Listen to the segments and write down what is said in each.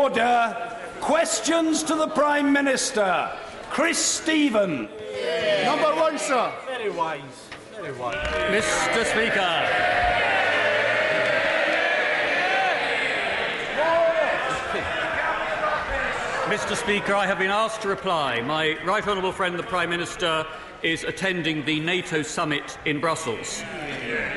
Order. Questions to the Prime Minister. Chris Stephen. Number one, sir. Very wise. Very wise. Mr. Speaker. Mr. Speaker, I have been asked to reply. My right honourable friend, the Prime Minister, is attending the NATO summit in Brussels.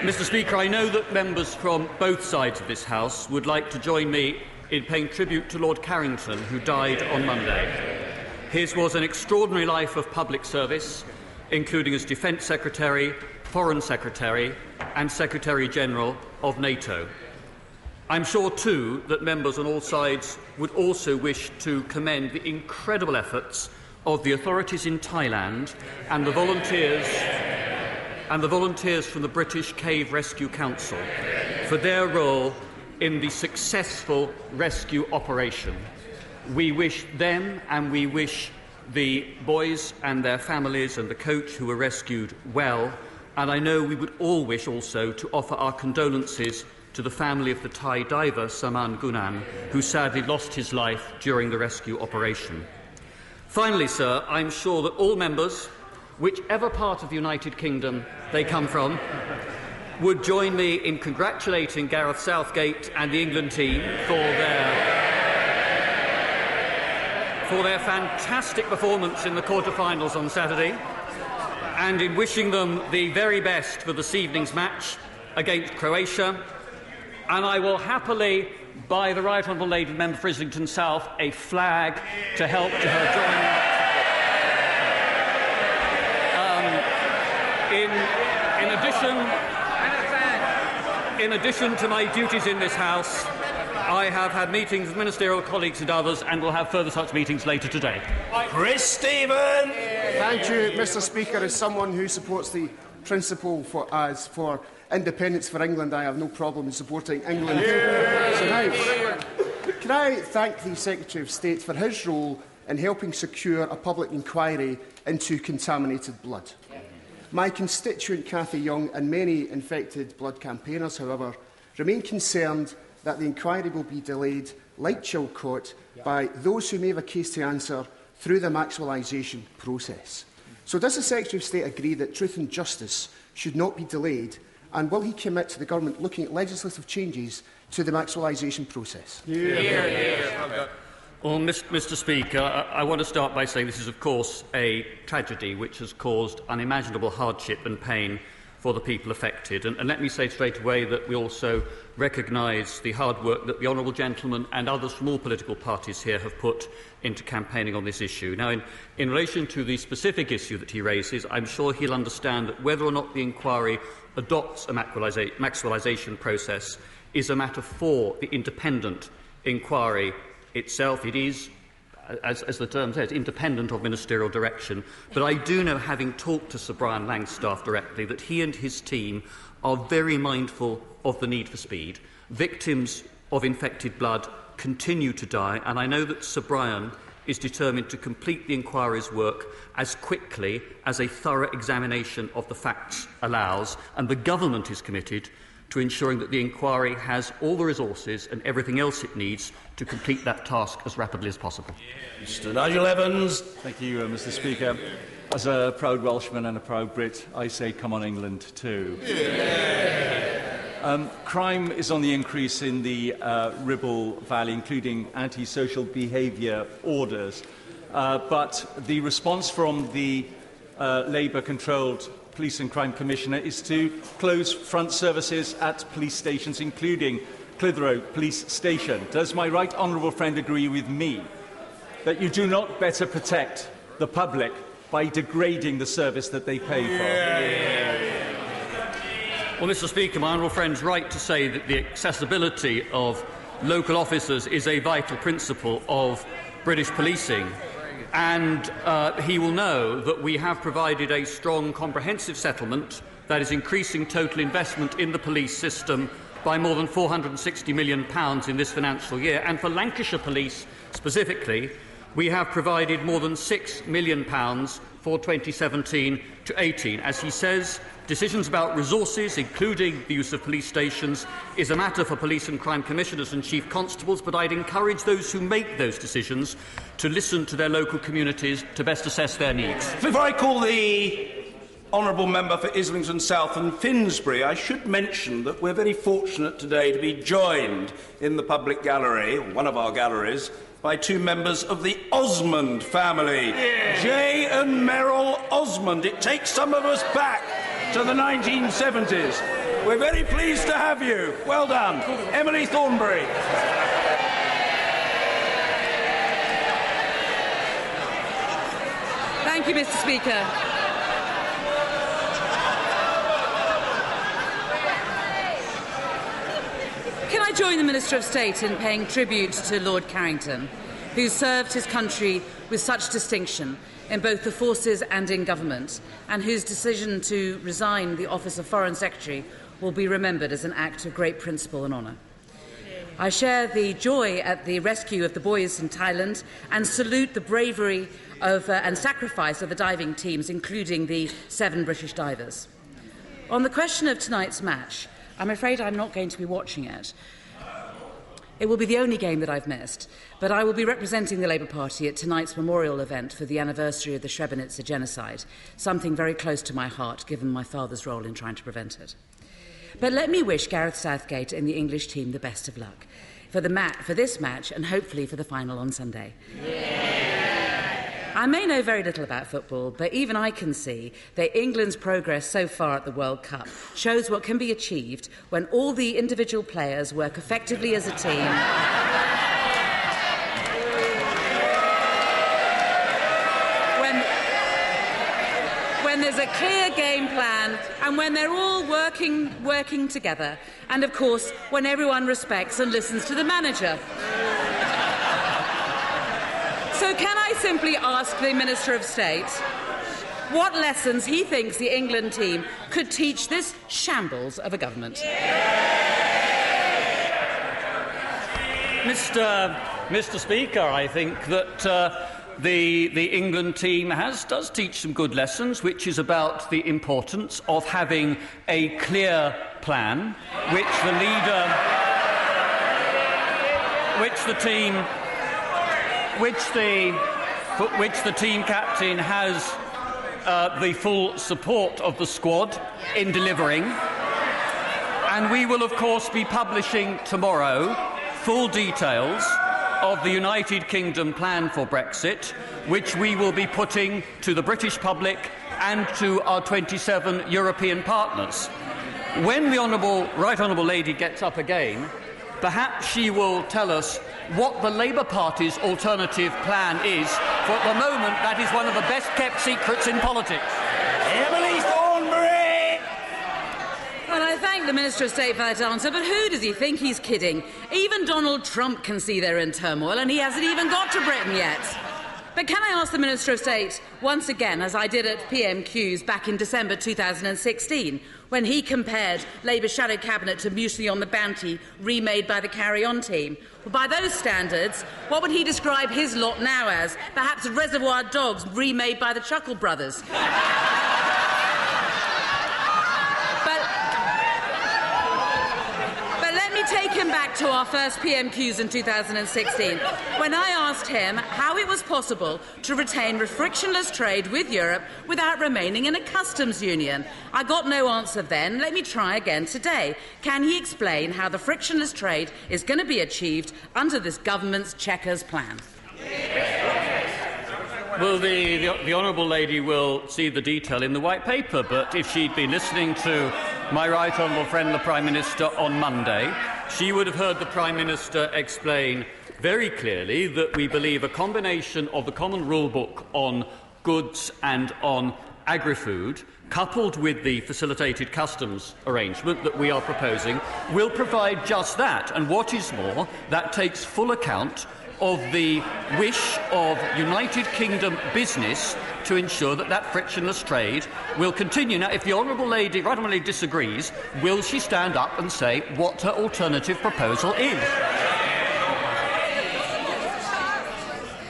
Mr. Speaker, I know that members from both sides of this House would like to join me in paying tribute to Lord Carrington, who died on Monday. His was an extraordinary life of public service, including as Defence Secretary, Foreign Secretary, and Secretary General of NATO. I'm sure, too, that members on all sides would also wish to commend the incredible efforts of the authorities in Thailand and the volunteers and the volunteers from the British Cave Rescue Council for their role in the successful rescue operation. We wish them and we wish the boys and their families and the coach who were rescued well. And I know we would all wish also to offer our condolences to the family of the Thai diver Saman Gunan, who sadly lost his life during the rescue operation. Finally, sir, I'm sure that all members, whichever part of the United Kingdom they come from, would join me in congratulating Gareth Southgate and the England team for their for their fantastic performance in the quarter-finals on Saturday and in wishing them the very best for this evening's match against Croatia and I will happily buy the Right Honourable Lady Member for Islington South a flag to help to her join. Um, in, in addition, in addition to my duties in this House, I have had meetings with ministerial colleagues and others, and will have further such meetings later today. Chris Stephen. Thank you, Mr. Speaker. As someone who supports the principle for us for independence for England, I have no problem in supporting England tonight. Can I thank the Secretary of State for his role in helping secure a public inquiry into contaminated blood? My constituent Cathy Young and many infected blood campaigners, however, remain concerned that the inquiry will be delayed, like Chilcot, yeah. by those who may have a case to answer through the maximalisation process. So does the Secretary of State agree that truth and justice should not be delayed and will he commit to the government looking at legislative changes to the maximalisation process? Yeah. Yeah. Yeah. Well, Mr Speaker, I want to start by saying this is, of course, a tragedy which has caused unimaginable hardship and pain for the people affected. And, and let me say straight away that we also recognise the hard work that the honourable gentleman and others from all political parties here have put into campaigning on this issue. Now, in, in relation to the specific issue that he raises, I'm sure he'll understand that whether or not the inquiry adopts a Maxwellisation process is a matter for the independent inquiry itself. It is, as, as the term says, independent of ministerial direction. But I do know, having talked to Sir Brian Langstaff directly, that he and his team are very mindful of the need for speed. Victims of infected blood continue to die, and I know that Sir Brian is determined to complete the inquiry's work as quickly as a thorough examination of the facts allows, and the government is committed to ensuring that the inquiry has all the resources and everything else it needs to complete that task as rapidly as possible. Mr Nigel Evans. Thank you, uh, Mr Speaker. As a proud Welshman and a proud Brit, I say come on England too. Yeah. Um, crime is on the increase in the uh, Ribble Valley, including antisocial behaviour orders. Uh, but the response from the uh, Labour-controlled Police and Crime Commissioner is to close front services at police stations, including Clitheroe Police Station. Does my right honourable friend agree with me that you do not better protect the public by degrading the service that they pay for? Yeah, yeah, yeah. Well, Mr. Speaker, my honourable friend's right to say that the accessibility of local officers is a vital principle of British policing. And uh, he will know that we have provided a strong, comprehensive settlement that is increasing total investment in the police system by more than £460 million in this financial year. And for Lancashire Police specifically, we have provided more than £6 million for 2017 to 18. As he says, decisions about resources, including the use of police stations, is a matter for police and crime commissioners and chief constables, but I'd encourage those who make those decisions to listen to their local communities to best assess their needs. Before I call the Honourable Member for Islington South and Finsbury, I should mention that we're very fortunate today to be joined in the public gallery, one of our galleries, by two members of the Osmond family, yeah. Jay and Merrill Osmond. It takes some of us back to the 1970s. We're very pleased to have you. Well done. Emily Thornberry. Thank you, Mr. Speaker. Can I join the Minister of State in paying tribute to Lord Carrington, who served his country with such distinction in both the forces and in government, and whose decision to resign the office of Foreign Secretary will be remembered as an act of great principle and honour. I share the joy at the rescue of the boys in Thailand and salute the bravery of, uh, and sacrifice of the diving teams, including the seven British divers. On the question of tonight's match, I'm afraid I'm not going to be watching it. It will be the only game that I've missed, but I will be representing the Labour Party at tonight's memorial event for the anniversary of the Srebrenica genocide, something very close to my heart given my father's role in trying to prevent it. But let me wish Gareth Southgate and the English team the best of luck for, the mat- for this match and hopefully for the final on Sunday. Yeah. I may know very little about football, but even I can see that England's progress so far at the World Cup shows what can be achieved when all the individual players work effectively as a team. when there's a clear game plan and when they're all working, working together. And of course, when everyone respects and listens to the manager. So, can I simply ask the Minister of State what lessons he thinks the England team could teach this shambles of a government? Mr. Mr. Speaker, I think that. Uh, the, the England team has, does teach some good lessons, which is about the importance of having a clear plan, which the leader, which the team which the, which the team captain has uh, the full support of the squad in delivering. And we will, of course, be publishing tomorrow full details of the United Kingdom plan for Brexit, which we will be putting to the British public and to our 27 European partners. When the Honourable, Right Honourable Lady gets up again, perhaps she will tell us what the Labour Party's alternative plan is. For at the moment, that is one of the best kept secrets in politics. Emily Thornberry! Well, I thank the Minister of State for that answer, but who does he think he's kidding? Even Donald Trump can see they're in turmoil, and he hasn't even got to Britain yet. But can I ask the Minister of State once again, as I did at PMQs back in December 2016, when he compared Labour's shadow cabinet to Mutiny on the Bounty, remade by the Carry On team? Well, by those standards, what would he describe his lot now as? Perhaps Reservoir Dogs, remade by the Chuckle Brothers. Take him back to our first PMQs in 2016 when I asked him how it was possible to retain frictionless trade with Europe without remaining in a customs union. I got no answer then. Let me try again today. Can he explain how the frictionless trade is going to be achieved under this government's Chequers plan? Well, the, the, the, Honourable Lady will see the detail in the White Paper, but if she'd been listening to my Right Honourable friend, the Prime Minister, on Monday, she would have heard the Prime Minister explain very clearly that we believe a combination of the Common Rule Book on goods and on agri food, coupled with the facilitated customs arrangement that we are proposing, will provide just that. And what is more, that takes full account of the wish of United Kingdom business to ensure that that frictionless trade will continue. Now, if the Honourable Lady, right disagrees, will she stand up and say what her alternative proposal is?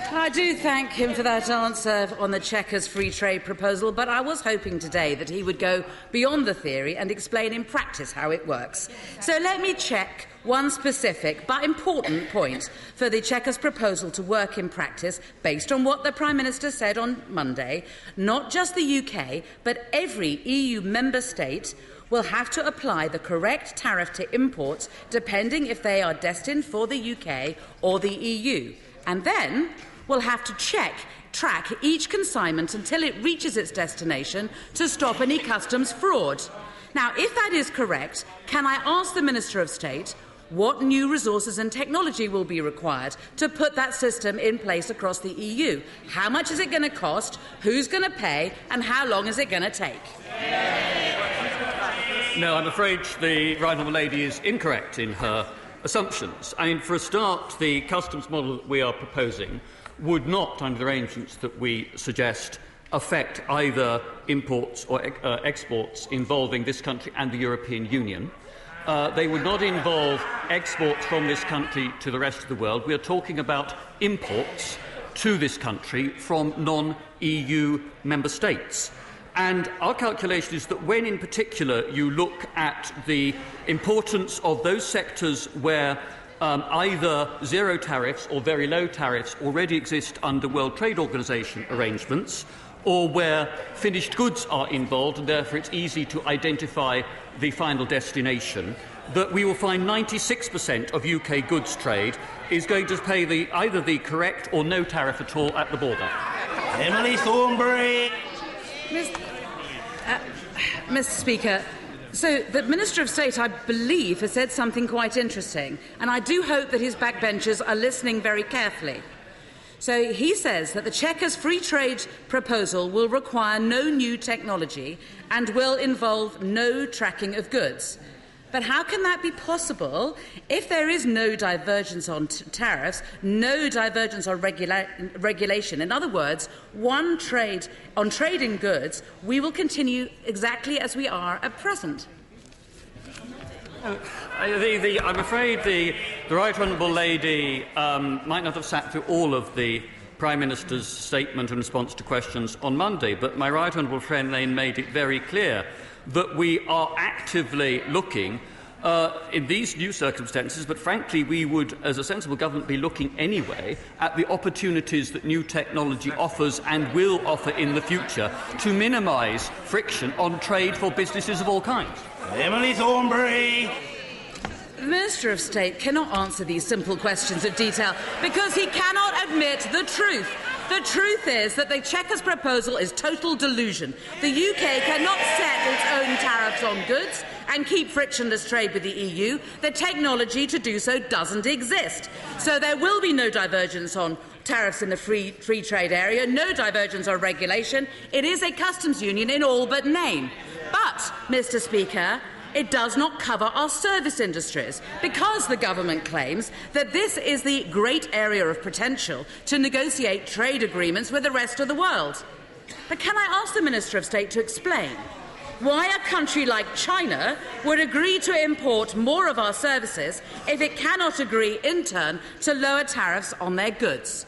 Can I do thank him for that answer on the Chequers free trade proposal, but I was hoping today that he would go beyond the theory and explain in practice how it works. So let me check one specific but important point for the Chequers proposal to work in practice based on what the Prime Minister said on Monday. Not just the UK, but every EU member state will have to apply the correct tariff to imports depending if they are destined for the UK or the EU. And then will have to check track each consignment until it reaches its destination to stop any customs fraud. Now, if that is correct, can I ask the Minister of State what new resources and technology will be required to put that system in place across the EU? How much is it going to cost? Who's going to pay? And how long is it going to take? No, I'm afraid the right honourable lady is incorrect in her assumptions. I mean, for a start, the customs model that we are proposing would not, under the arrangements that we suggest, affect either imports or uh, exports involving this country and the European Union. Uh, they would not involve exports from this country to the rest of the world. We are talking about imports to this country from non EU member states. And our calculation is that when, in particular, you look at the importance of those sectors where um, either zero tariffs or very low tariffs already exist under World Trade Organization arrangements, or where finished goods are involved and therefore it's easy to identify the final destination, that we will find 96% of UK goods trade is going to pay the, either the correct or no tariff at all at the border. Emily Thornberry. Mr. Uh, Mr. Speaker, so the Minister of State, I believe, has said something quite interesting, and I do hope that his backbenchers are listening very carefully. So he says that the Chequers free trade proposal will require no new technology and will involve no tracking of goods. But how can that be possible if there is no divergence on t- tariffs, no divergence on regula- regulation? In other words, one trade on trading goods, we will continue exactly as we are at present. Uh, the, the, I'm afraid the, the Right Honourable Lady um, might not have sat through all of the Prime Minister's statement in response to questions on Monday, but my Right Honourable friend Lane made it very clear that we are actively looking uh, in these new circumstances, but frankly, we would, as a sensible government, be looking anyway at the opportunities that new technology offers and will offer in the future to minimise friction on trade for businesses of all kinds. Emily Thornberry. The Minister of State cannot answer these simple questions of detail because he cannot admit the truth. The truth is that the Chequers proposal is total delusion. The UK cannot set its own tariffs on goods and keep frictionless trade with the EU. The technology to do so doesn't exist. So there will be no divergence on tariffs in the free, free trade area, no divergence on regulation. It is a customs union in all but name. But, Mr. Speaker, it does not cover our service industries because the government claims that this is the great area of potential to negotiate trade agreements with the rest of the world. But can I ask the Minister of State to explain why a country like China would agree to import more of our services if it cannot agree, in turn, to lower tariffs on their goods?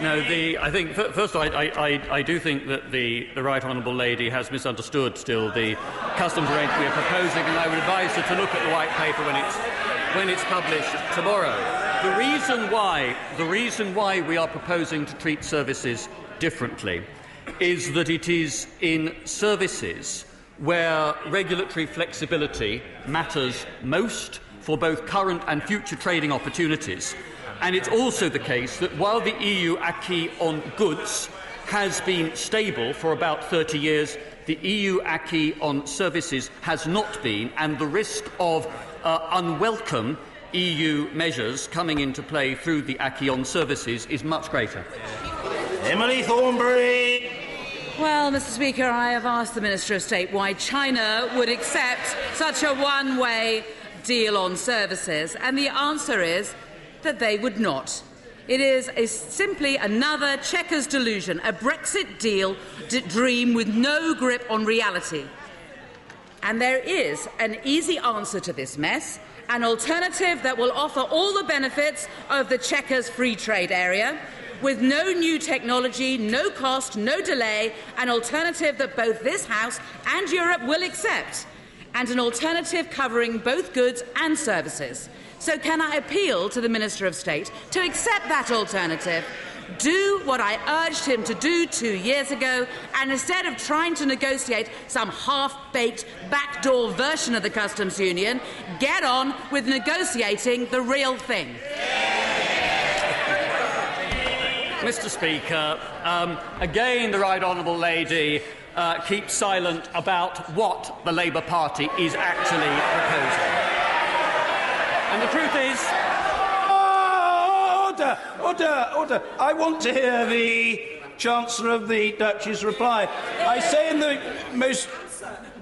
No, the, I think, first of all, I, I, I do think that the, the Right Honourable Lady has misunderstood still the customs arrangement we are proposing, and I would advise her to look at the white paper when it's, when it's published tomorrow. The reason, why, the reason why we are proposing to treat services differently is that it is in services where regulatory flexibility matters most for both current and future trading opportunities and it's also the case that while the EU acquis on goods has been stable for about 30 years, the EU acquis on services has not been, and the risk of uh, unwelcome EU measures coming into play through the acquis on services is much greater. Emily Thornberry. Well, Mr. Speaker, I have asked the Minister of State why China would accept such a one way deal on services, and the answer is that they would not. It is a, simply another Chequers delusion, a Brexit deal dream with no grip on reality. And there is an easy answer to this mess, an alternative that will offer all the benefits of the Chequers free trade area with no new technology, no cost, no delay, an alternative that both this House and Europe will accept, and an alternative covering both goods and services. So, can I appeal to the Minister of State to accept that alternative? Do what I urged him to do two years ago, and instead of trying to negotiate some half baked backdoor version of the customs union, get on with negotiating the real thing. Mr. Speaker, um, again, the Right Honourable Lady uh, keeps silent about what the Labour Party is actually proposing. And the truth is. Oh, order, order, order. I want to hear the Chancellor of the Duchy's reply. I say in the most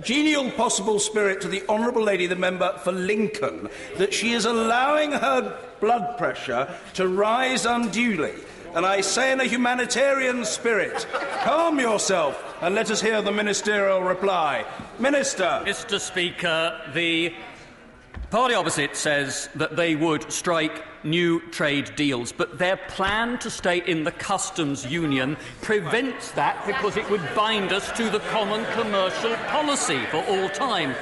genial possible spirit to the Honourable Lady, the member for Lincoln, that she is allowing her blood pressure to rise unduly. And I say in a humanitarian spirit, calm yourself and let us hear the ministerial reply. Minister. Mr. Speaker, the The party opposite says that they would strike new trade deals, but their plan to stay in the customs union prevents that because it would bind us to the common commercial policy for all time.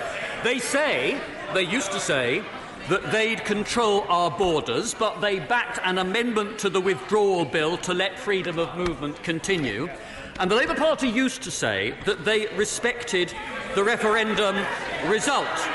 They say, they used to say, that they'd control our borders, but they backed an amendment to the withdrawal bill to let freedom of movement continue. And the Labour Party used to say that they respected the referendum result.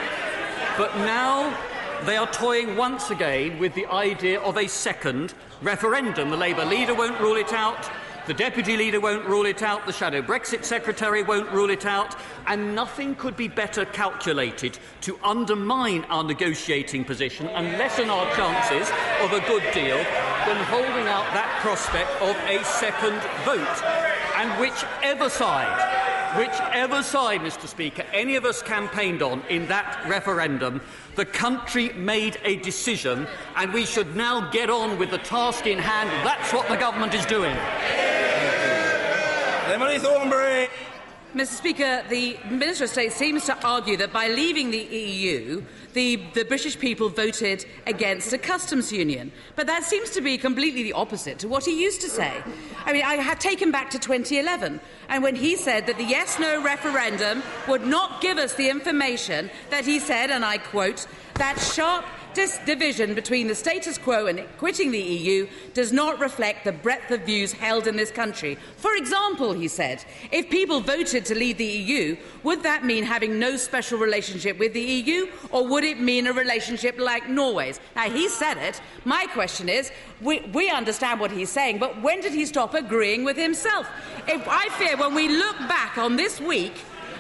But now they are toying once again with the idea of a second referendum. The Labour leader won't rule it out. The deputy leader won't rule it out, the shadow Brexit secretary won't rule it out, and nothing could be better calculated to undermine our negotiating position and lessen our chances of a good deal than holding out that prospect of a second vote. And whichever side Whichever side, Mr. Speaker, any of us campaigned on in that referendum, the country made a decision, and we should now get on with the task in hand. That's what the government is doing. Emily Thornberry. Mr. Speaker, the Minister of State seems to argue that by leaving the EU, the, the, British people voted against a customs union. But that seems to be completely the opposite to what he used to say. I mean, I have taken back to 2011, and when he said that the yes no referendum would not give us the information that he said, and I quote, that sharp this division between the status quo and quitting the EU does not reflect the breadth of views held in this country. For example, he said, if people voted to leave the EU, would that mean having no special relationship with the EU, or would it mean a relationship like Norway's? Now, he said it. My question is we, we understand what he's saying, but when did he stop agreeing with himself? If, I fear when we look back on this week,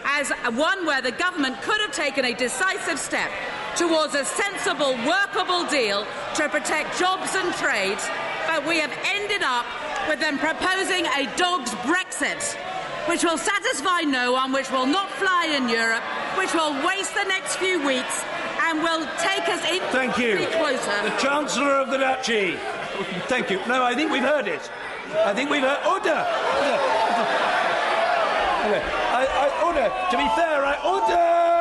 as one where the government could have taken a decisive step towards a sensible, workable deal to protect jobs and trade, but we have ended up with them proposing a dog's Brexit, which will satisfy no one, which will not fly in Europe, which will waste the next few weeks and will take us in Thank you. closer. The Chancellor of the Duchy. Thank you. No, I think we've heard it. I think we've heard. Order! Order! order. I, I, order! To be fair, I. Order!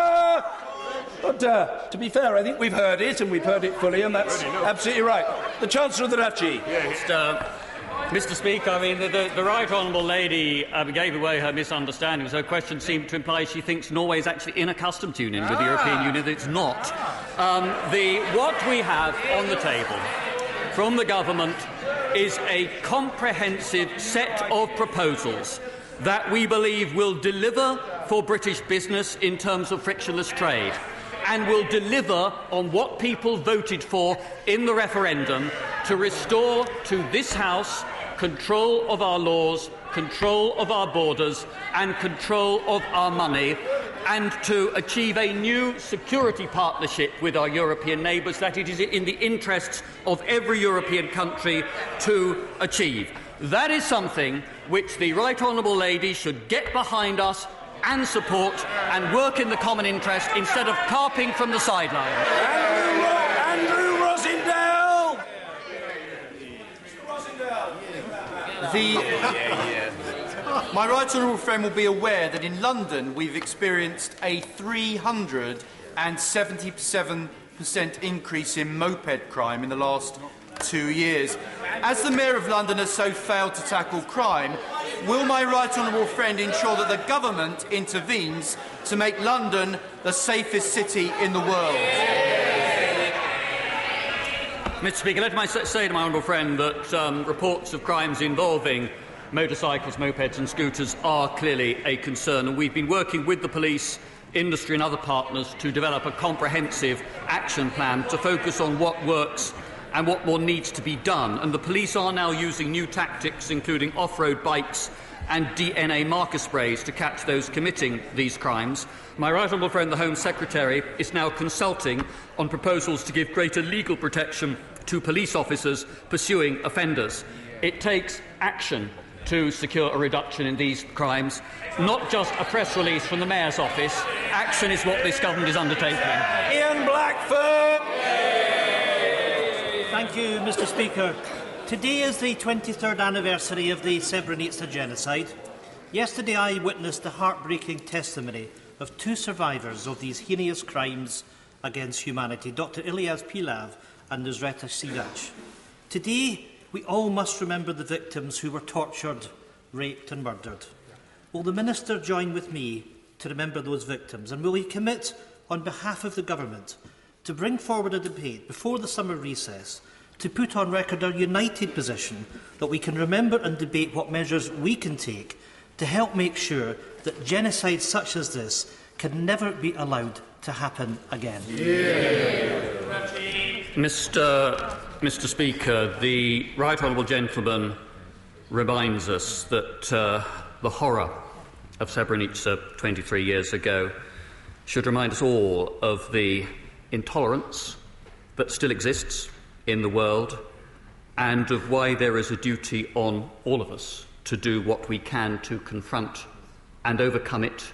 But uh, to be fair, I think we've heard it and we've heard it fully, and that's absolutely right. The Chancellor of the Duchy. Mr. Mr. Speaker, I mean, the, the, the Right Honourable Lady uh, gave away her misunderstandings. Her question seemed to imply she thinks Norway is actually in a customs union with the European ah. Union. It's not. Um, the, what we have on the table from the government is a comprehensive set of proposals that we believe will deliver for British business in terms of frictionless trade and will deliver on what people voted for in the referendum to restore to this House control of our laws, control of our borders, and control of our money, and to achieve a new security partnership with our European neighbours that it is in the interests of every European country to achieve. That is something which the Right Honourable Lady should get behind us and support and work in the common interest instead of carping from the sidelines. Andrew, Andrew Rosindell! The, my right honourable friend will be aware that in London we've experienced a 377 50% increase in moped crime in the last two years. As the Mayor of London has so failed to tackle crime, will my right honourable friend ensure that the government intervenes to make London the safest city in the world? Mr Speaker, let me say to my honourable friend that um, reports of crimes involving motorcycles, mopeds and scooters are clearly a concern and we've been working with the police, industry and other partners to develop a comprehensive action plan to focus on what works and what more needs to be done. And the police are now using new tactics, including off-road bikes and DNA marker sprays to catch those committing these crimes. My right honourable friend, the Home Secretary, is now consulting on proposals to give greater legal protection to police officers pursuing offenders. It takes action to secure a reduction in these crimes, not just a press release from the Mayor's office. Action is what this government is undertaking. Ian Blackford! Thank you, Mr Speaker. Today is the 23rd anniversary of the Srebrenica genocide. Yesterday I witnessed the heartbreaking testimony of two survivors of these heinous crimes against humanity, Dr Ilyas Pilav and Nusreta Siraj. Today, we all must remember the victims who were tortured, raped and murdered. Will the Minister join with me to remember those victims and will he commit on behalf of the Government to bring forward a debate before the summer recess to put on record our united position that we can remember and debate what measures we can take to help make sure that genocide such as this can never be allowed to happen again. Yeah. Mr. Mr. Speaker, the right honourable gentleman reminds us that uh, the horror of Srebrenica 23 years ago should remind us all of the intolerance that still exists in the world and of why there is a duty on all of us to do what we can to confront and overcome it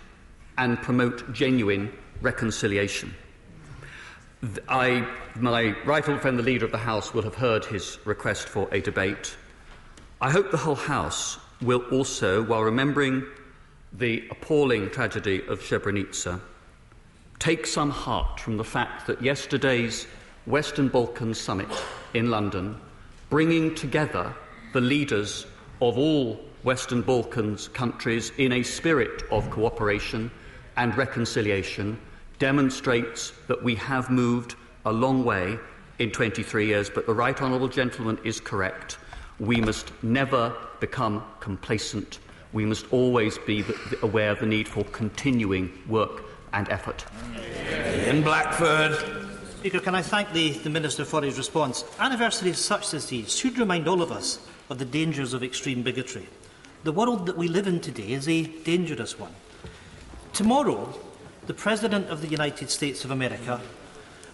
and promote genuine reconciliation. I, my right friend, the Leader of the House, will have heard his request for a debate. I hope the whole House will also, while remembering the appalling tragedy of Srebrenica, take some heart from the fact that yesterday's Western Balkans summit in London, bringing together the leaders of all Western Balkans countries in a spirit of cooperation and reconciliation, demonstrates that we have moved a long way in 23 years, but the right honourable gentleman is correct. We must never become complacent. We must always be aware of the need for continuing work and effort. Ian Blackford. Speaker, can I thank the, the Minister for his response? Anniversaries such as these should remind all of us of the dangers of extreme bigotry. The world that we live in today is a dangerous one. Tomorrow, the President of the United States of America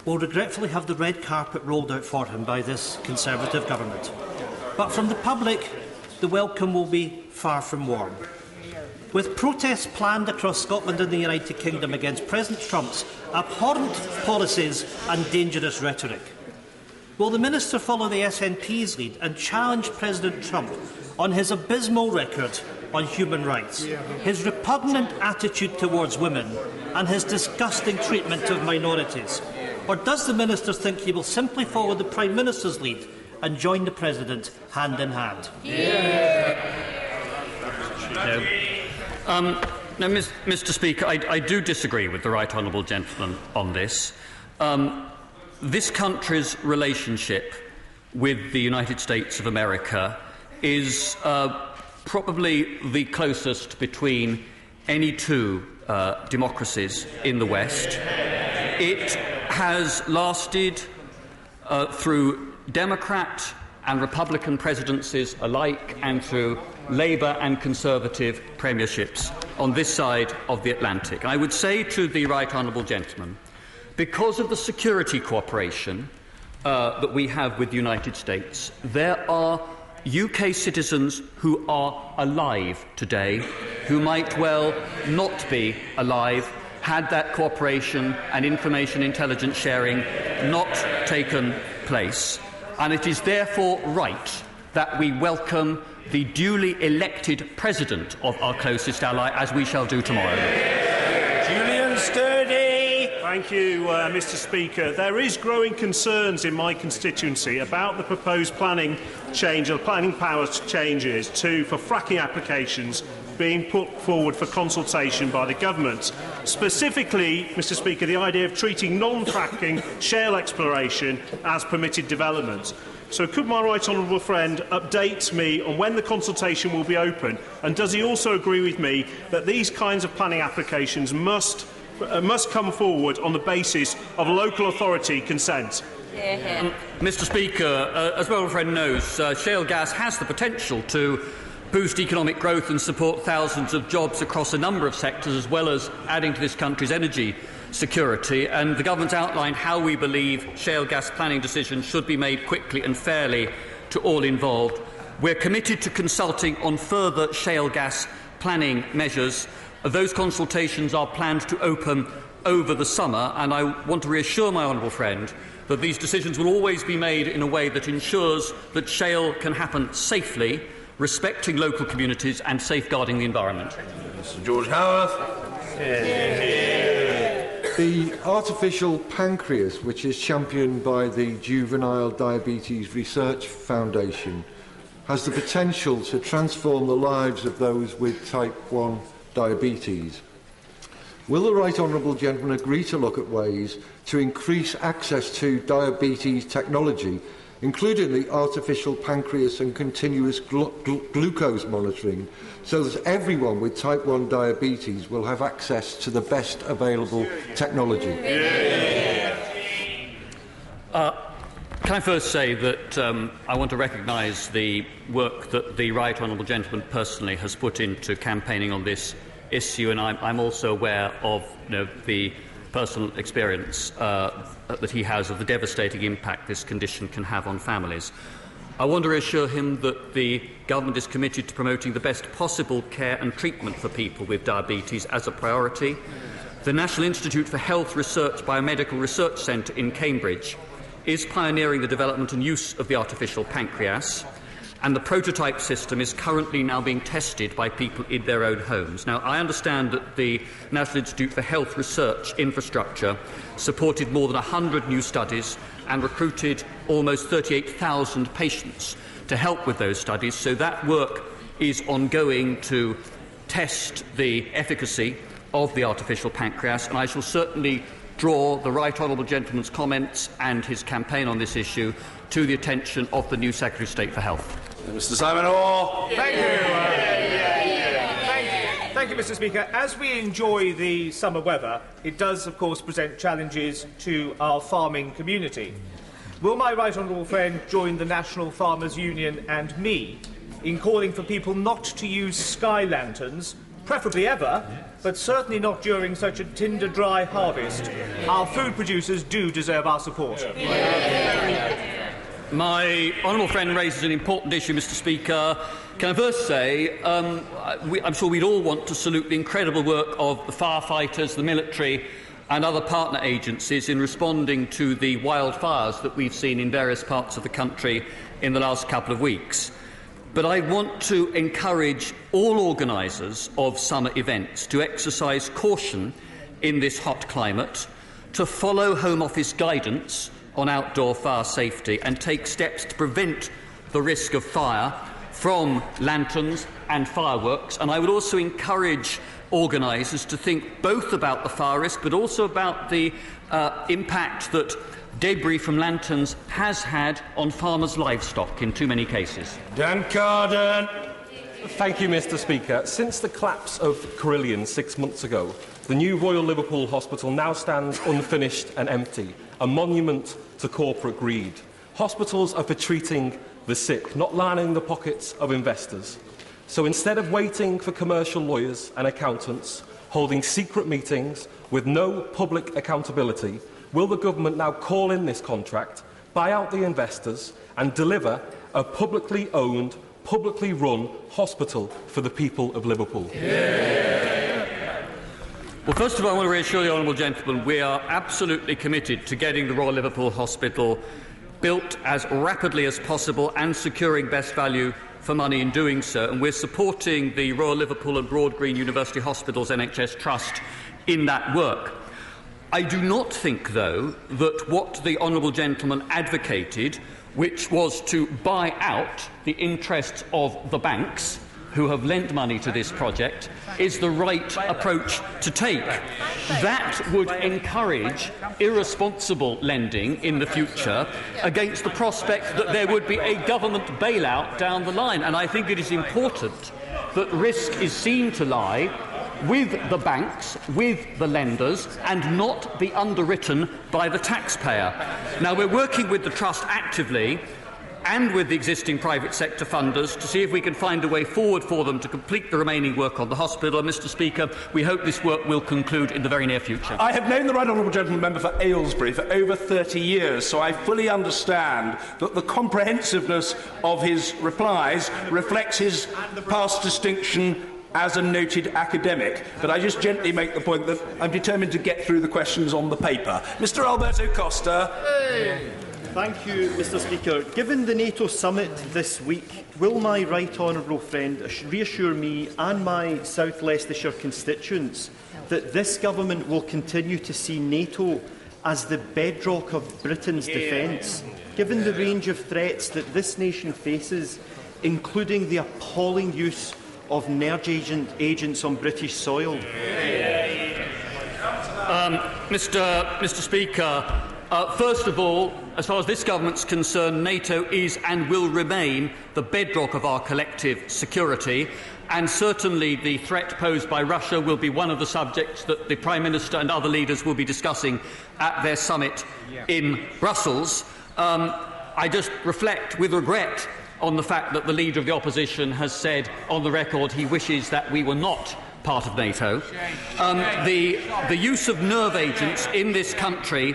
will regretfully have the red carpet rolled out for him by this Conservative government. But from the public, the welcome will be far from warm. With protests planned across Scotland and the United Kingdom against President Trump's abhorrent policies and dangerous rhetoric. Will the Minister follow the SNP's lead and challenge President Trump on his abysmal record on human rights, his repugnant attitude towards women, and his disgusting treatment of minorities? Or does the Minister think he will simply follow the Prime Minister's lead and join the President hand in hand? Yeah. No. Um, Mr. Speaker, I, I, do disagree with the right honourable gentleman on this. Um, this country's relationship with the United States of America is uh, probably the closest between any two uh, democracies in the West. It has lasted uh, through Democrat and Republican presidencies alike and through Labour and Conservative premierships on this side of the Atlantic. I would say to the right honourable gentleman, because of the security cooperation uh, that we have with the United States, there are UK citizens who are alive today who might well not be alive had that cooperation and information intelligence sharing not taken place. And it is therefore right that we welcome the duly elected president of our closest ally, as we shall do tomorrow. Julian Sturdy. Thank you, uh, Mr Speaker. There is growing concerns in my constituency about the proposed planning change, or planning powers changes to, for fracking applications being put forward for consultation by the government. Specifically, Mr Speaker, the idea of treating non-fracking shale exploration as permitted development. So could my right honourable friend update me on when the consultation will be open and does he also agree with me that these kinds of planning applications must, uh, must come forward on the basis of local authority consent? Yeah. Mr Speaker, uh, as my friend knows, uh, shale gas has the potential to boost economic growth and support thousands of jobs across a number of sectors, as well as adding to this country's energy security. And the government's outlined how we believe shale gas planning decisions should be made quickly and fairly to all involved. We're committed to consulting on further shale gas planning measures. Those consultations are planned to open over the summer, and I want to reassure my honourable friend that these decisions will always be made in a way that ensures that shale can happen safely respecting local communities and safeguarding the environment. Mr George Howarth. The artificial pancreas, which is championed by the Juvenile Diabetes Research Foundation, has the potential to transform the lives of those with type 1 diabetes. Will the Right Honourable Gentleman agree to look at ways to increase access to diabetes technology including the artificial pancreas and continuous glu glu glucose monitoring, so that everyone with type 1 diabetes will have access to the best available technology. Uh, can I first say that um, I want to recognise the work that the Right Honourable Gentleman personally has put into campaigning on this issue, and I'm, I'm also aware of you know, the personal experience uh, Uh, that he has of the devastating impact this condition can have on families. I want to reassure him that the government is committed to promoting the best possible care and treatment for people with diabetes as a priority. The National Institute for Health Research Biomedical Research Centre in Cambridge is pioneering the development and use of the artificial pancreas and the prototype system is currently now being tested by people in their own homes. Now, I understand that the National Institute for Health Research Infrastructure supported more than 100 new studies and recruited almost 38,000 patients to help with those studies, so that work is ongoing to test the efficacy of the artificial pancreas, and I shall certainly draw the Right Honourable Gentleman's comments and his campaign on this issue to the attention of the new Secretary of State for Health. Mr Simon Hoare. Thank you. Thank you. Thank you, Mr Speaker. As we enjoy the summer weather, it does, of course, present challenges to our farming community. Will my right honourable friend join the National Farmers Union and me in calling for people not to use sky lanterns, preferably ever, but certainly not during such a tinder dry harvest? Our food producers do deserve our support. My honourable friend raises an important issue, Mr Speaker. Can I first say, um, we, I'm sure we'd all want to salute the incredible work of the firefighters, the military and other partner agencies in responding to the wildfires that we've seen in various parts of the country in the last couple of weeks. But I want to encourage all organisers of summer events to exercise caution in this hot climate, to follow Home Office guidance on outdoor fire safety and take steps to prevent the risk of fire from lanterns and fireworks. And I would also encourage organisers to think both about the fire risk but also about the uh, impact that debris from lanterns has had on farmers' livestock in too many cases. Dan Carden. Thank you, Mr. Speaker. Since the collapse of Carillion six months ago, the new Royal Liverpool Hospital now stands unfinished and empty, a monument to corporate greed. Hospitals are for treating the sick, not lining the pockets of investors. So instead of waiting for commercial lawyers and accountants, holding secret meetings with no public accountability, will the government now call in this contract, buy out the investors and deliver a publicly owned, publicly run hospital for the people of Liverpool? Yeah. Well, first of all, I want to reassure the Honourable Gentleman we are absolutely committed to getting the Royal Liverpool Hospital built as rapidly as possible and securing best value for money in doing so. And we're supporting the Royal Liverpool and Broad Green University Hospitals NHS Trust in that work. I do not think, though, that what the Honourable Gentleman advocated, which was to buy out the interests of the banks who have lent money to this project, is the right approach to take. That would encourage irresponsible lending in the future against the prospect that there would be a government bailout down the line. And I think it is important that risk is seen to lie with the banks, with the lenders, and not be underwritten by the taxpayer. Now, we're working with the Trust actively and with the existing private sector funders to see if we can find a way forward for them to complete the remaining work on the hospital. And, Mr Speaker, we hope this work will conclude in the very near future. I have known the Right Honourable Gentleman Member for Aylesbury for over 30 years, so I fully understand that the comprehensiveness of his replies reflects his past distinction as a noted academic, but I just gently make the point that I'm determined to get through the questions on the paper. Mr Alberto Costa. Hey. Thank you, Mr Speaker. Given the NATO summit this week, will my right honourable friend reassure me and my South Leicestershire constituents that this government will continue to see NATO as the bedrock of Britain's yeah. defence, given the range of threats that this nation faces, including the appalling use of nerve agent, agents on British soil? Um, Mr, Mr Speaker, uh, first of all, as far as this government's concerned, NATO is and will remain the bedrock of our collective security. And certainly the threat posed by Russia will be one of the subjects that the Prime Minister and other leaders will be discussing at their summit in Brussels. Um, I just reflect with regret on the fact that the Leader of the Opposition has said on the record he wishes that we were not part of NATO. Um, the, the use of nerve agents in this country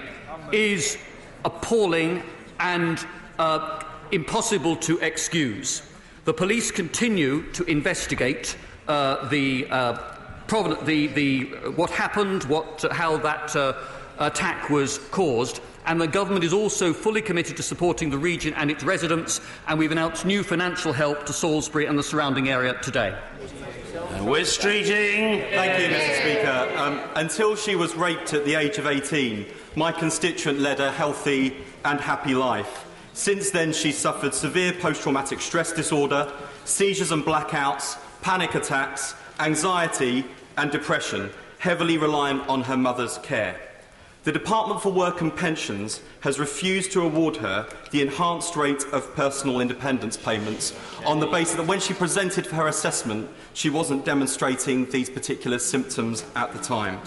is appalling and uh, impossible to excuse. The police continue to investigate uh, the, uh, the, the, what happened, what, how that uh, attack was caused, and the government is also fully committed to supporting the region and its residents, and we've announced new financial help to Salisbury and the surrounding area today. And Wes Streeting. Thank you, Mr. Speaker. Um, until she was raped at the age of 18, my constituent led a healthy and happy life. Since then, she suffered severe post traumatic stress disorder, seizures and blackouts, panic attacks, anxiety, and depression, heavily reliant on her mother's care. The Department for Work and Pensions has refused to award her the enhanced rate of personal independence payments on the basis that when she presented for her assessment, she wasn't demonstrating these particular symptoms at the time.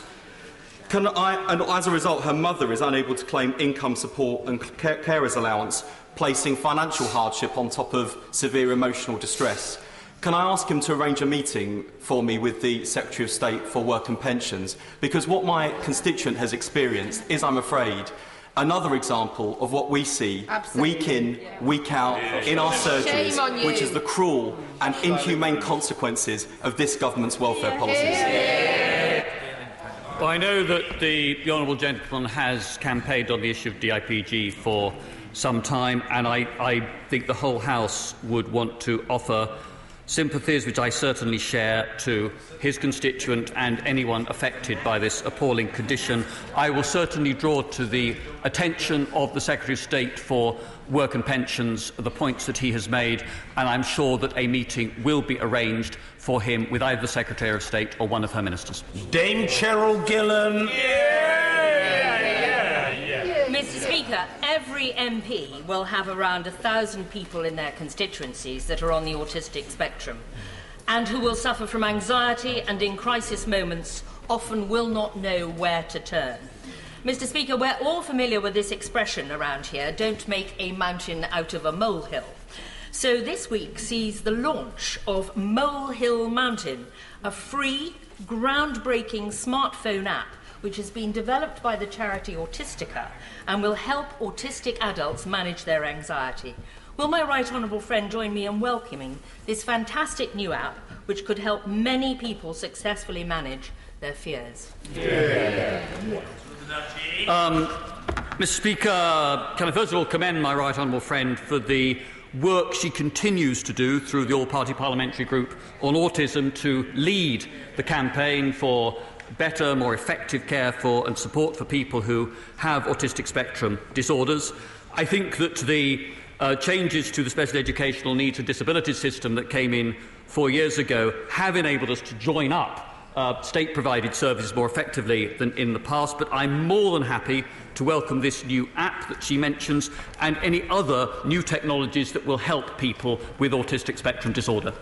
I, and as a result, her mother is unable to claim income support and carer's allowance, placing financial hardship on top of severe emotional distress. Can I ask him to arrange a meeting for me with the Secretary of State for Work and Pensions? Because what my constituent has experienced is, I'm afraid, another example of what we see Absolutely. week in, week out in our surgeries, which is the cruel and inhumane consequences of this government's welfare policies. Well, I know that the, the Honourable Gentleman has campaigned on the issue of DIPG for some time, and I, I think the whole House would want to offer sympathies, which I certainly share, to his constituent and anyone affected by this appalling condition. I will certainly draw to the attention of the Secretary of State for Work and Pensions the points that he has made, and I'm sure that a meeting will be arranged for him with either the Secretary of State or one of her ministers. Dame Cheryl Gillan. Mr Speaker, every MP will have around a thousand people in their constituencies that are on the autistic spectrum and who will suffer from anxiety and in crisis moments often will not know where to turn. Mr Speaker, we're all familiar with this expression around here, don't make a mountain out of a molehill. So this week sees the launch of Molehill Mountain, a free, groundbreaking smartphone app which has been developed by the charity Autistica and will help autistic adults manage their anxiety. Will my right honourable friend join me in welcoming this fantastic new app which could help many people successfully manage their fears? Yeah. Um, Mr Speaker, can I first of all commend my right honourable friend for the work she continues to do through the All Party Parliamentary Group on Autism to lead the campaign for better, more effective care for and support for people who have autistic spectrum disorders. I think that the uh, changes to the special educational needs and disabilities system that came in four years ago have enabled us to join up uh, state provided services more effectively than in the past, but I'm more than happy to welcome this new app that she mentions and any other new technologies that will help people with autistic spectrum disorder.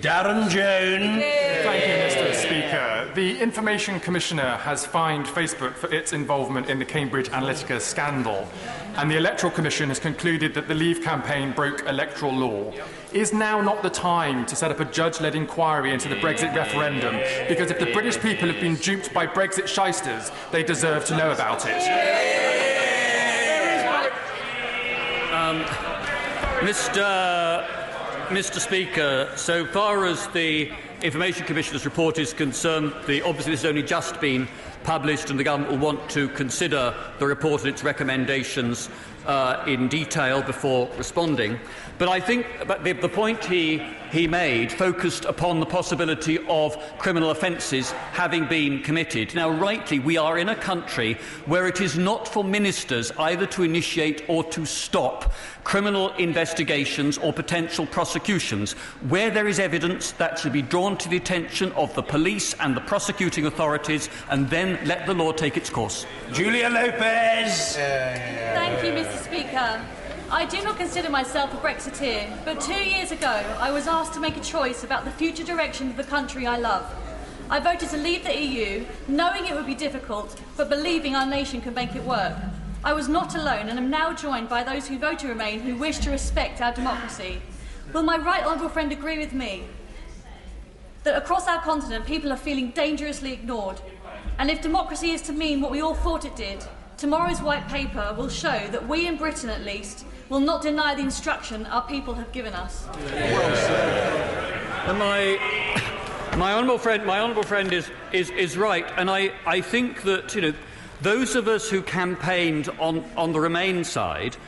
Darren Jones. Thank you, Mr. Speaker. The Information Commissioner has fined Facebook for its involvement in the Cambridge Analytica scandal, and the Electoral Commission has concluded that the Leave campaign broke electoral law. Is now not the time to set up a judge led inquiry into the Brexit referendum? Because if the British people have been duped by Brexit shysters, they deserve to know about it. Um, Mr. Mr. Speaker, so far as the Information Commissioner's report is concerned, the, obviously this has only just been published and the government will want to consider the report and its recommendations uh, in detail before responding. But I think but the, the point he, he made focused upon the possibility of criminal offences having been committed. Now, rightly, we are in a country where it is not for ministers either to initiate or to stop criminal investigations or potential prosecutions. Where there is evidence, that should be drawn to the attention of the police and the prosecuting authorities, and then let the law take its course. Julia Lopez. Thank you, Mr. Speaker. I do not consider myself a Brexiteer, but two years ago I was asked to make a choice about the future direction of the country I love. I voted to leave the EU, knowing it would be difficult, but believing our nation could make it work. I was not alone and am now joined by those who vote to remain who wish to respect our democracy. Will my right honourable friend agree with me that across our continent people are feeling dangerously ignored? And if democracy is to mean what we all thought it did, tomorrow's white paper will show that we in Britain at least will not deny the instruction our people have given us. And my, my honourable friend, my honourable friend is, is, is right, and I, I think that you know those of us who campaigned on, on the Remain side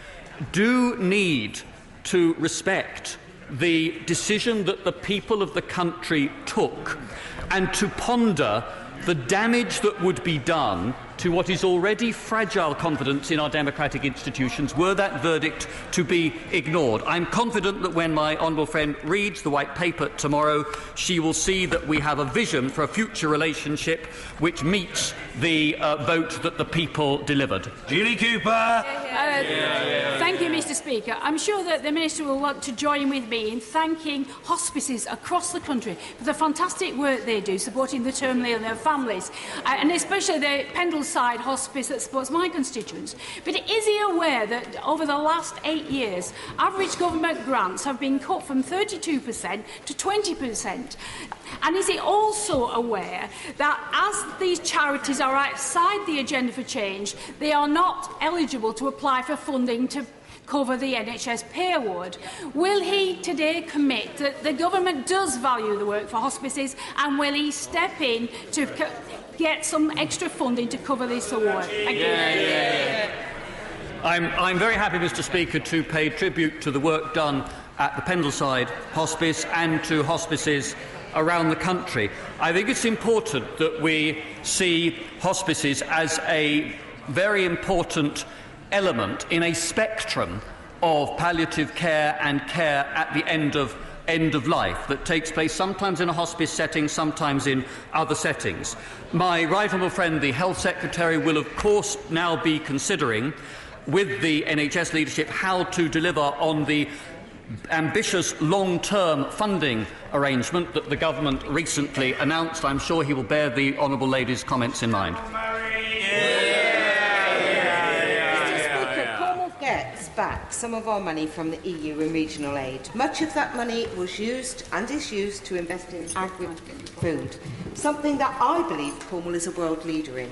do need to respect the decision that the people of the country took and to ponder the damage that would be done to what is already fragile confidence in our democratic institutions were that verdict to be ignored. I'm confident that when my honourable friend reads the white paper tomorrow, she will see that we have a vision for a future relationship which meets the uh, vote that the people delivered. Julie Cooper. Uh, thank you, Mr. Speaker. I'm sure that the Minister will want to join with me in thanking hospices across the country for the fantastic work they do supporting the terminally ill and their families, uh, and especially the Pendleside Hospice that supports my constituents. But is he aware that over the last eight years, average government grants have been cut from 32% to 20%? And is he also aware that as these charities are outside the agenda for change, they are not eligible to apply for funding to cover the NHS pay award. Will he today commit that the government does value the work for hospices and will he step in to get some extra funding to cover this award? Thank. Yeah, yeah, yeah. I'm, I'm very happy, Mr Speaker, to pay tribute to the work done at the Pendleside Hospice and to hospices around the country. I think it's important that we see hospices as a very important element in a spectrum of palliative care and care at the end of end of life that takes place sometimes in a hospice setting, sometimes in other settings. My right honourable friend, the Health Secretary, will of course now be considering with the NHS leadership how to deliver on the ambitious long term funding arrangement that the government recently announced. I'm sure he will bear the Honourable Lady's comments in mind. Back some of our money from the EU and regional aid. Much of that money was used and is used to invest in agri-food, something that I believe Cornwall is a world leader in.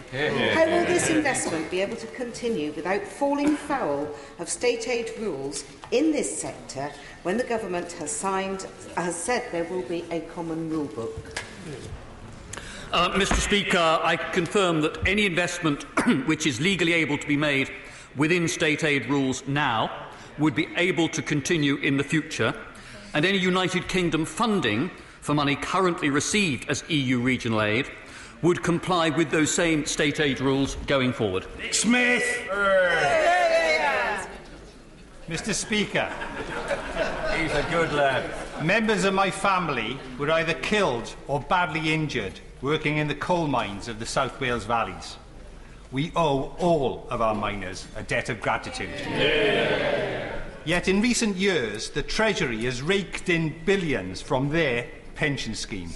How will this investment be able to continue without falling foul of state aid rules in this sector when the government has signed, has said there will be a common rule book? Uh, Mr. Speaker, I confirm that any investment which is legally able to be made within state aid rules now would be able to continue in the future, and any United Kingdom funding for money currently received as EU regional aid would comply with those same state aid rules going forward. Smith! Mr Speaker, he's a good lad. Members of my family were either killed or badly injured working in the coal mines of the South Wales valleys. We owe all of our miners a debt of gratitude. Yet in recent years, the Treasury has raked in billions from their pension scheme.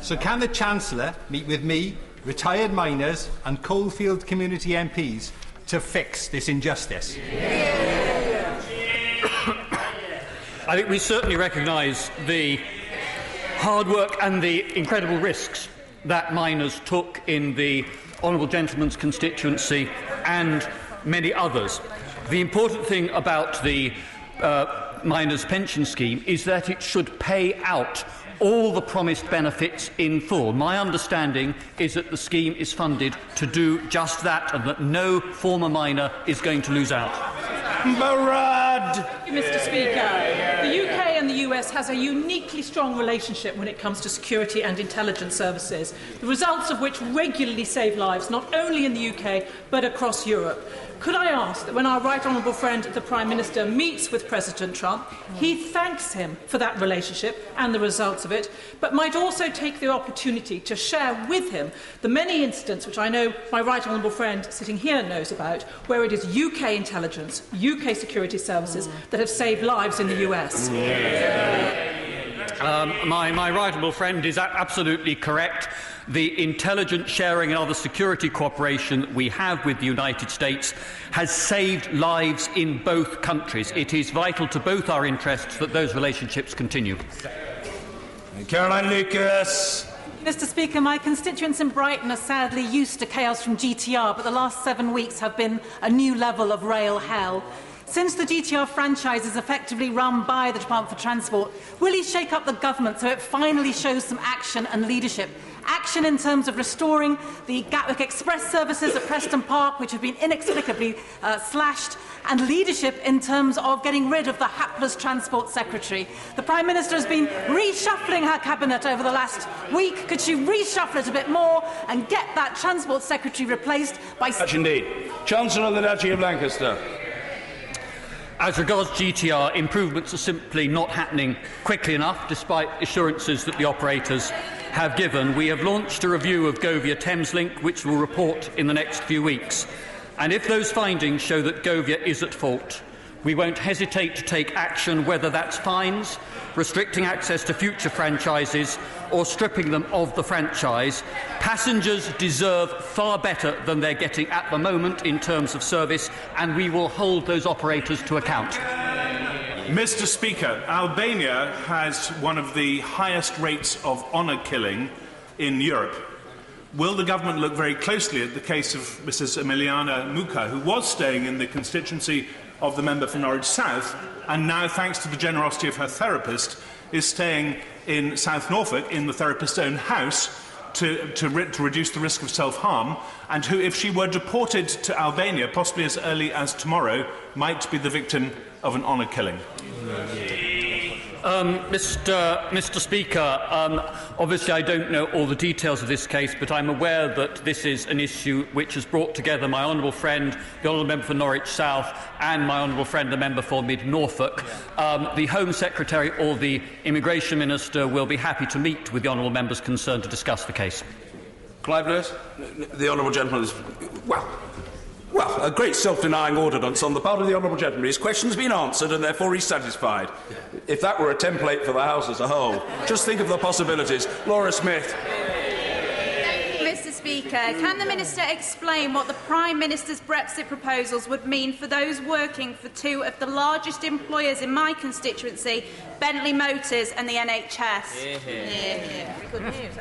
So can the Chancellor meet with me, retired miners and coalfield community MPs to fix this injustice? I think we certainly recognise the hard work and the incredible risks that miners took in the Honourable Gentleman's constituency and many others. The important thing about the uh, miners' pension scheme is that it should pay out all the promised benefits in full. My understanding is that the scheme is funded to do just that and that no former miner is going to lose out. Barad! Mr. Speaker, the UK and the US has a uniquely strong relationship when it comes to security and intelligence services, the results of which regularly save lives not only in the UK but across Europe. Could I ask that when our right honourable friend, the Prime Minister, meets with President Trump, he thanks him for that relationship and the results of it, but might also take the opportunity to share with him the many incidents which I know my right honourable friend sitting here knows about, where it is UK intelligence, UK security services that have saved lives in the US. Um, my, my right honourable friend is absolutely correct. The intelligence sharing and other security cooperation that we have with the United States has saved lives in both countries. It is vital to both our interests that those relationships continue. Caroline Lucas. Mr Speaker, my constituents in Brighton are sadly used to chaos from GTR, but the last seven weeks have been a new level of rail hell. Since the GTR franchise is effectively run by the Department for Transport, will he shake up the government so it finally shows some action and leadership? Action in terms of restoring the Gatwick Express services at Preston Park, which have been inexplicably uh, slashed, and leadership in terms of getting rid of the hapless Transport Secretary. The Prime Minister has been reshuffling her cabinet over the last week. Could she reshuffle it a bit more and get that Transport Secretary replaced by... Much indeed. Chancellor of the Duchy of Lancaster. As regards GTR, improvements are simply not happening quickly enough, despite assurances that the operators have given. We have launched a review of Govia Thameslink, which will report in the next few weeks. And if those findings show that Govia is at fault, we won't hesitate to take action, whether that's fines, restricting access to future franchises, or stripping them of the franchise. Passengers deserve far better than they're getting at the moment in terms of service, and we will hold those operators to account. Mr. Speaker, Albania has one of the highest rates of honour killing in Europe. Will the government look very closely at the case of Mrs. Emiliana Muka, who was staying in the constituency of the member for Norwich South, and now, thanks to the generosity of her therapist, is staying in South Norfolk in the therapist's own house to, to, re to reduce the risk of self-harm, and who, if she were deported to Albania, possibly as early as tomorrow, might be the victim of an honour killing. Um, Mr. Mr. Speaker, um, obviously I don't know all the details of this case, but I'm aware that this is an issue which has brought together my honourable friend, the honourable member for Norwich South, and my honourable friend, the member for Mid Norfolk. Um, the Home Secretary or the Immigration Minister will be happy to meet with the honourable members concerned to discuss the case. Clive Lewis, the honourable gentleman is well. Well, a great self-denying ordinance on the part of the honourable gentleman. His question's been answered and therefore he's satisfied. If that were a template for the House as a whole, just think of the possibilities. Laura Smith. Mr Speaker, can the Minister explain what the Prime Minister's Brexit proposals would mean for those working for two of the largest employers in my constituency, Bentley Motors and the NHS? Yeah, yeah. Good news,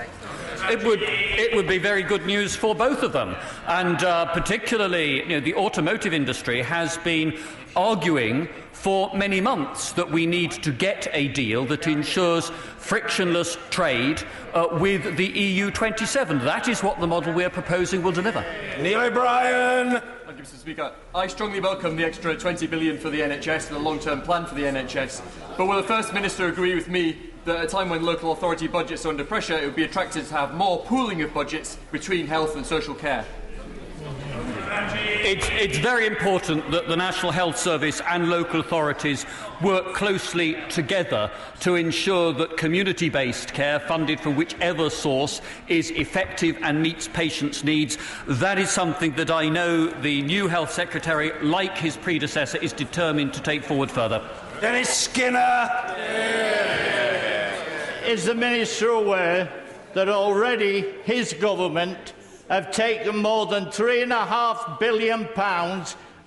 it would, it would be very good news for both of them. And uh, particularly, you know, the automotive industry has been arguing for many months that we need to get a deal that ensures frictionless trade uh, with the EU 27. That is what the model we are proposing will deliver. Neil O'Brien. Thank you, Mr. Speaker. I strongly welcome the extra 20 billion for the NHS and the long-term plan for the NHS. But will the First Minister agree with me that at a time when local authority budgets are under pressure, it would be attractive to have more pooling of budgets between health and social care. It's, it's very important that the National Health Service and local authorities work closely together to ensure that community based care, funded from whichever source, is effective and meets patients' needs. That is something that I know the new Health Secretary, like his predecessor, is determined to take forward further. Dennis Skinner! Is the Minister aware that already his government have taken more than £3.5 billion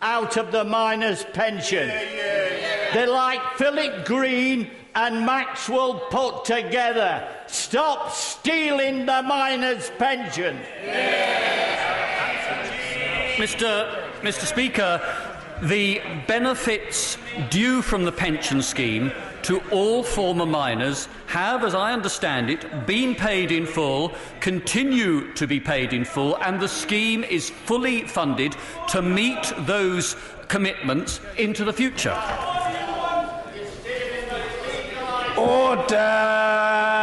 out of the miners' pension? They're like Philip Green and Maxwell put together. Stop stealing the miners' pension. Mr. Mr. Speaker, the benefits due from the pension scheme to all former miners have, as I understand it, been paid in full, continue to be paid in full, and the scheme is fully funded to meet those commitments into the future. Order!